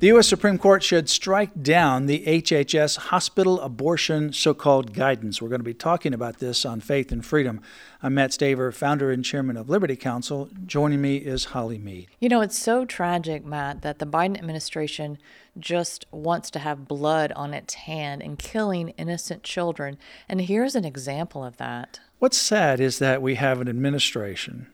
The U.S. Supreme Court should strike down the HHS hospital abortion so called guidance. We're going to be talking about this on Faith and Freedom. I'm Mat Staver, founder and chairman of Liberty Counsel. Joining me is Holly Mead. You know, it's so tragic, Mat, that the Biden administration just wants to have blood on its hand and killing innocent children. And here's an example of that. What's sad is that we have an administration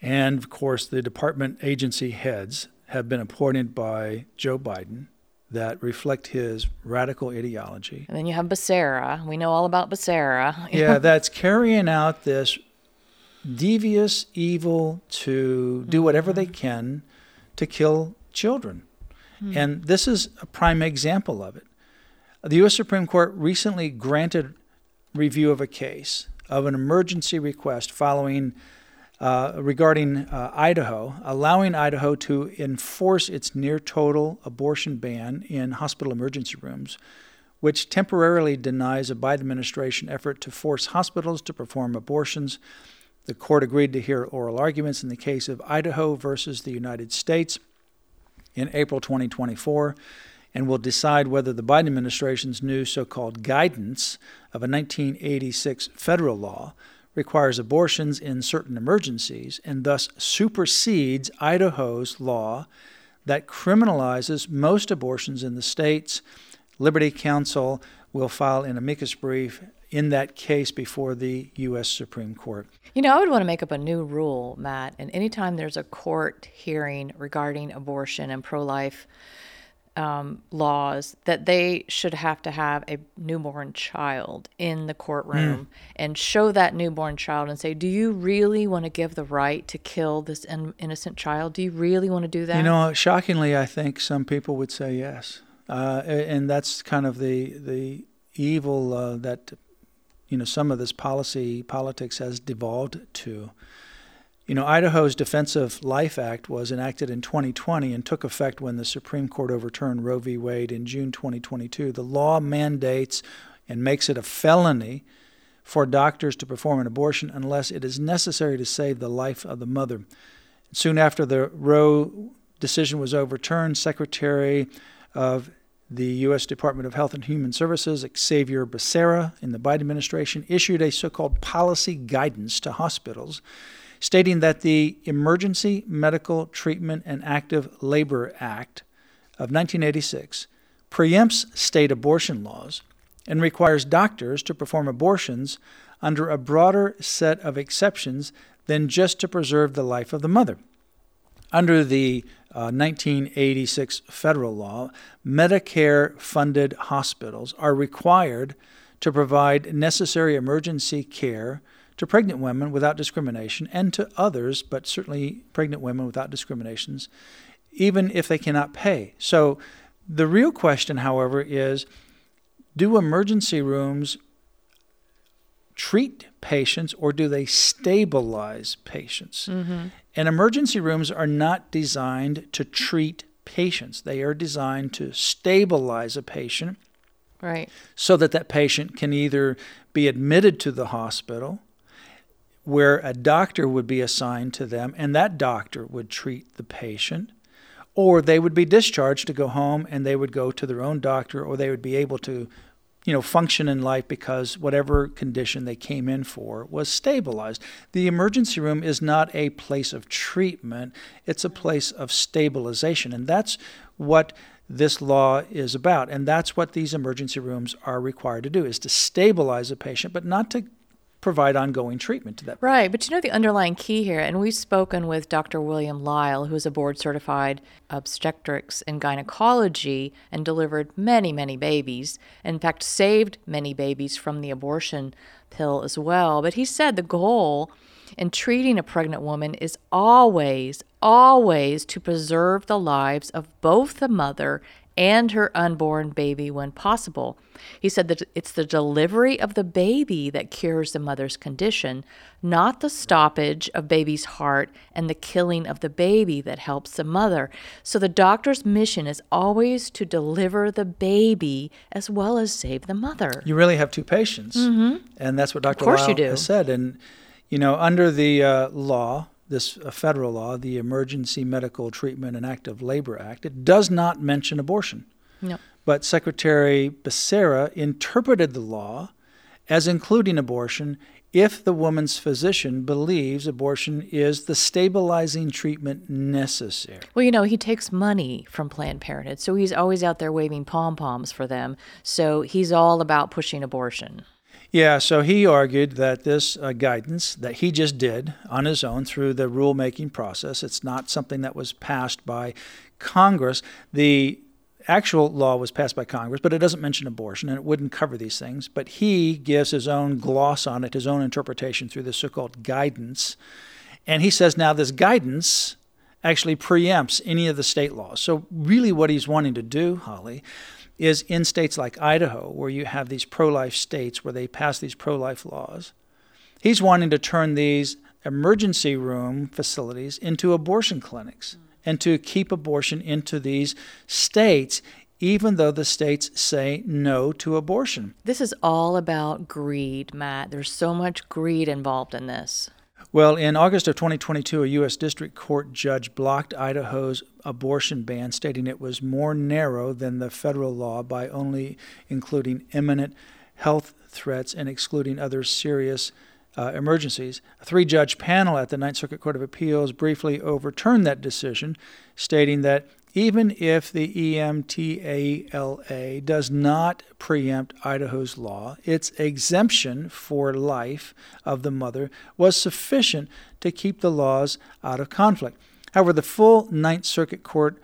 and, of course, the department agency heads have been appointed by Joe Biden that reflect his radical ideology. And then you have Becerra. We know all about Becerra. yeah, that's carrying out this devious evil to do whatever they can to kill children. Hmm. And this is a prime example of it. The U.S. Supreme Court recently granted review of a case of an emergency request following uh, regarding uh, Idaho, allowing Idaho to enforce its near total abortion ban in hospital emergency rooms, which temporarily denies a Biden administration effort to force hospitals to perform abortions. The court agreed to hear oral arguments in the case of Idaho versus the United States in April 2024 and will decide whether the Biden administration's new so called guidance of a 1986 federal law requires abortions in certain emergencies and thus supersedes Idaho's law that criminalizes most abortions in the states. Liberty Counsel will file an amicus brief in that case before the U.S. Supreme Court. You know, I would want to make up a new rule, Mat, and anytime there's a court hearing regarding abortion and pro life um, laws that they should have to have a newborn child in the courtroom mm. and show that newborn child and say, Do you really want to give the right to kill this in- innocent child? Do you really want to do that? You know, shockingly, I think some people would say yes. Uh, and that's kind of the, the evil uh, that, you know, some of this policy, politics has devolved to. You know, Idaho's Defense of Life Act was enacted in 2020 and took effect when the Supreme Court overturned Roe v. Wade in June 2022. The law mandates and makes it a felony for doctors to perform an abortion unless it is necessary to save the life of the mother. Soon after the Roe decision was overturned, Secretary of the U.S. Department of Health and Human Services, Xavier Becerra, in the Biden administration, issued a so called policy guidance to hospitals stating that the Emergency Medical Treatment and Active Labor Act of 1986 preempts state abortion laws and requires doctors to perform abortions under a broader set of exceptions than just to preserve the life of the mother. Under the uh, 1986 federal law, Medicare funded hospitals are required to provide necessary emergency care to pregnant women without discrimination and to others, but certainly pregnant women without discriminations, even if they cannot pay. So the real question, however, is do emergency rooms treat patients or do they stabilize patients? Mm-hmm. And emergency rooms are not designed to treat patients, they are designed to stabilize a patient. Right. So that that patient can either be admitted to the hospital where a doctor would be assigned to them and that doctor would treat the patient or they would be discharged to go home and they would go to their own doctor or they would be able to you know function in life because whatever condition they came in for was stabilized. The emergency room is not a place of treatment it's a place of stabilization and that's what this law is about and that's what these emergency rooms are required to do is to stabilize a patient but not to provide ongoing treatment to that. Right, but you know the underlying key here, and we've spoken with Dr. William Lile, who is a board certified obstetrics and gynecology and delivered many, many babies. In fact, saved many babies from the abortion pill as well. But he said the goal in treating a pregnant woman is always, always to preserve the lives of both the mother and her unborn baby when possible. He said that it's the delivery of the baby that cures the mother's condition, not the stoppage of baby's heart and the killing of the baby that helps the mother. So the doctor's mission is always to deliver the baby as well as save the mother. You really have two patients, mm-hmm. and that's what Dr. Of course Lile you do. has said. And you know, under the uh, law, this uh, federal law, the Emergency Medical Treatment and Active Labor Act, it does not mention abortion. No. But Secretary Becerra interpreted the law as including abortion if the woman's physician believes abortion is the stabilizing treatment necessary. Well, you know, he takes money from Planned Parenthood, so he's always out there waving pom poms for them. So he's all about pushing abortion. Yeah, so he argued that this uh, guidance that he just did on his own through the rulemaking process, it's not something that was passed by Congress. The actual law was passed by Congress, but it doesn't mention abortion and it wouldn't cover these things. But he gives his own gloss on it, his own interpretation through the so called guidance. And he says now this guidance actually preempts any of the state laws. So, really, what he's wanting to do, Holly, is in states like Idaho, where you have these pro life states where they pass these pro life laws, he's wanting to turn these emergency room facilities into abortion clinics and to keep abortion into these states, even though the states say no to abortion. This is all about greed, Mat. There's so much greed involved in this. Well, in August of 2022, a U.S. District Court judge blocked Idaho's abortion ban, stating it was more narrow than the federal law by only including imminent health threats and excluding other serious uh, emergencies. A three judge panel at the Ninth Circuit Court of Appeals briefly overturned that decision, stating that even if the EMTALA does not preempt Idaho's law, its exemption for life of the mother was sufficient to keep the laws out of conflict. However, the full Ninth Circuit Court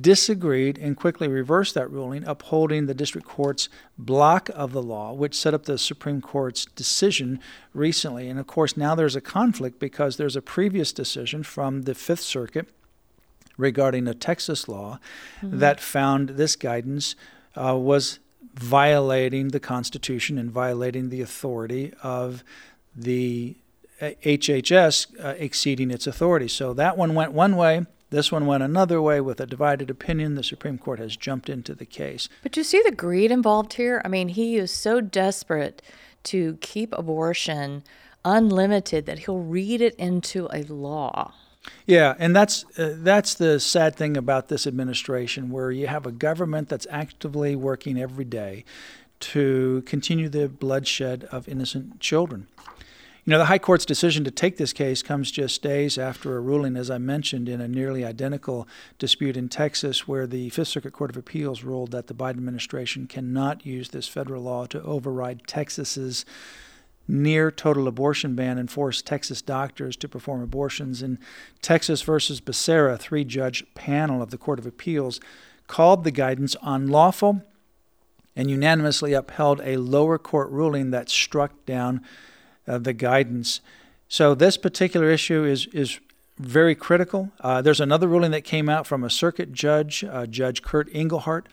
disagreed and quickly reversed that ruling, upholding the district court's block of the law, which set up the Supreme Court's decision recently. And of course, now there's a conflict because there's a previous decision from the Fifth Circuit regarding a Texas law mm-hmm. that found this guidance uh, was violating the Constitution and violating the authority of the HHS uh, exceeding its authority. So that one went one way. This one went another way with a divided opinion. The Supreme Court has jumped into the case. But you see the greed involved here? I mean, he is so desperate to keep abortion unlimited that he'll read it into a law. Yeah, and that's uh, that's the sad thing about this administration, where you have a government that's actively working every day to continue the bloodshed of innocent children. You know, the High Court's decision to take this case comes just days after a ruling, as I mentioned, in a nearly identical dispute in Texas, where the Fifth Circuit Court of Appeals ruled that the Biden administration cannot use this federal law to override Texas's near total abortion ban and forced Texas doctors to perform abortions. In Texas versus Becerra, three judge panel of the Court of Appeals called the guidance unlawful and unanimously upheld a lower court ruling that struck down uh, the guidance. So this particular issue is is very critical. Uh, there's another ruling that came out from a circuit judge, uh, Judge Kurt Engelhardt.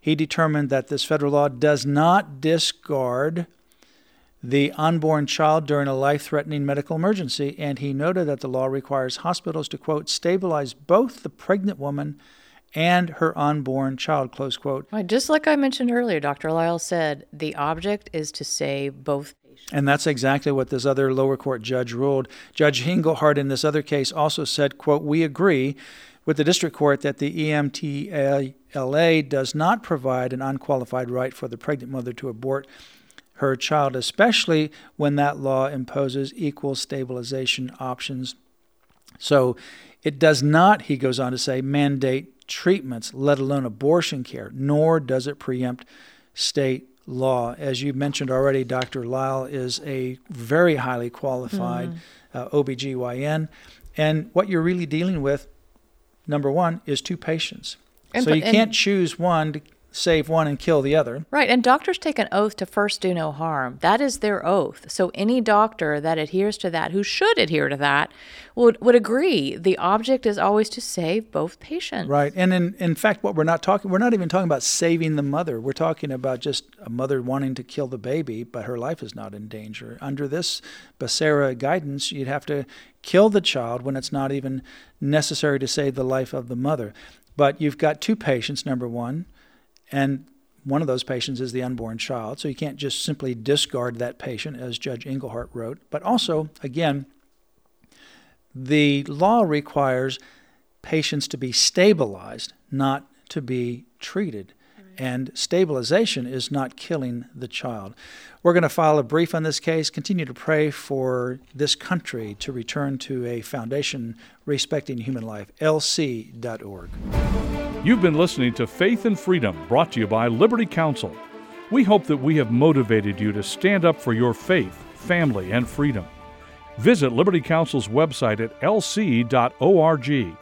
He determined that this federal law does not discard the unborn child during a life threatening medical emergency, and he noted that the law requires hospitals to, quote, stabilize both the pregnant woman and her unborn child, close quote. Right, just like I mentioned earlier, Dr. Lile said the object is to save both patients. And that's exactly what this other lower court judge ruled. Judge Engelhardt in this other case also said, quote, we agree with the district court that the EMTALA does not provide an unqualified right for the pregnant mother to abort her child, especially when that law imposes equal stabilization options. So it does not, he goes on to say, mandate treatments, let alone abortion care, nor does it preempt state law. As you mentioned already, Dr. Lile is a very highly qualified mm. uh, OBGYN. And what you're really dealing with, number one, is two patients. And, so you can't choose one to save one and kill the other. Right, and doctors take an oath to first do no harm. That is their oath. So any doctor that adheres to that, who should adhere to that, would would agree. The object is always to save both patients. Right, and in in fact, what we're not talking, we're not even talking about saving the mother. We're talking about just a mother wanting to kill the baby, but her life is not in danger. Under this Becerra guidance, you'd have to kill the child when it's not even necessary to save the life of the mother. But you've got two patients, number one, and one of those patients is the unborn child. So you can't just simply discard that patient, as Judge Engelhardt wrote. But also, again, the law requires patients to be stabilized, not to be treated and stabilization is not killing the child. We're going to file a brief on this case, continue to pray for this country to return to a foundation respecting human life. lc.org. You've been listening to Faith and Freedom, brought to you by Liberty Counsel. We hope that we have motivated you to stand up for your faith, family, and freedom. Visit Liberty Counsel's website at lc.org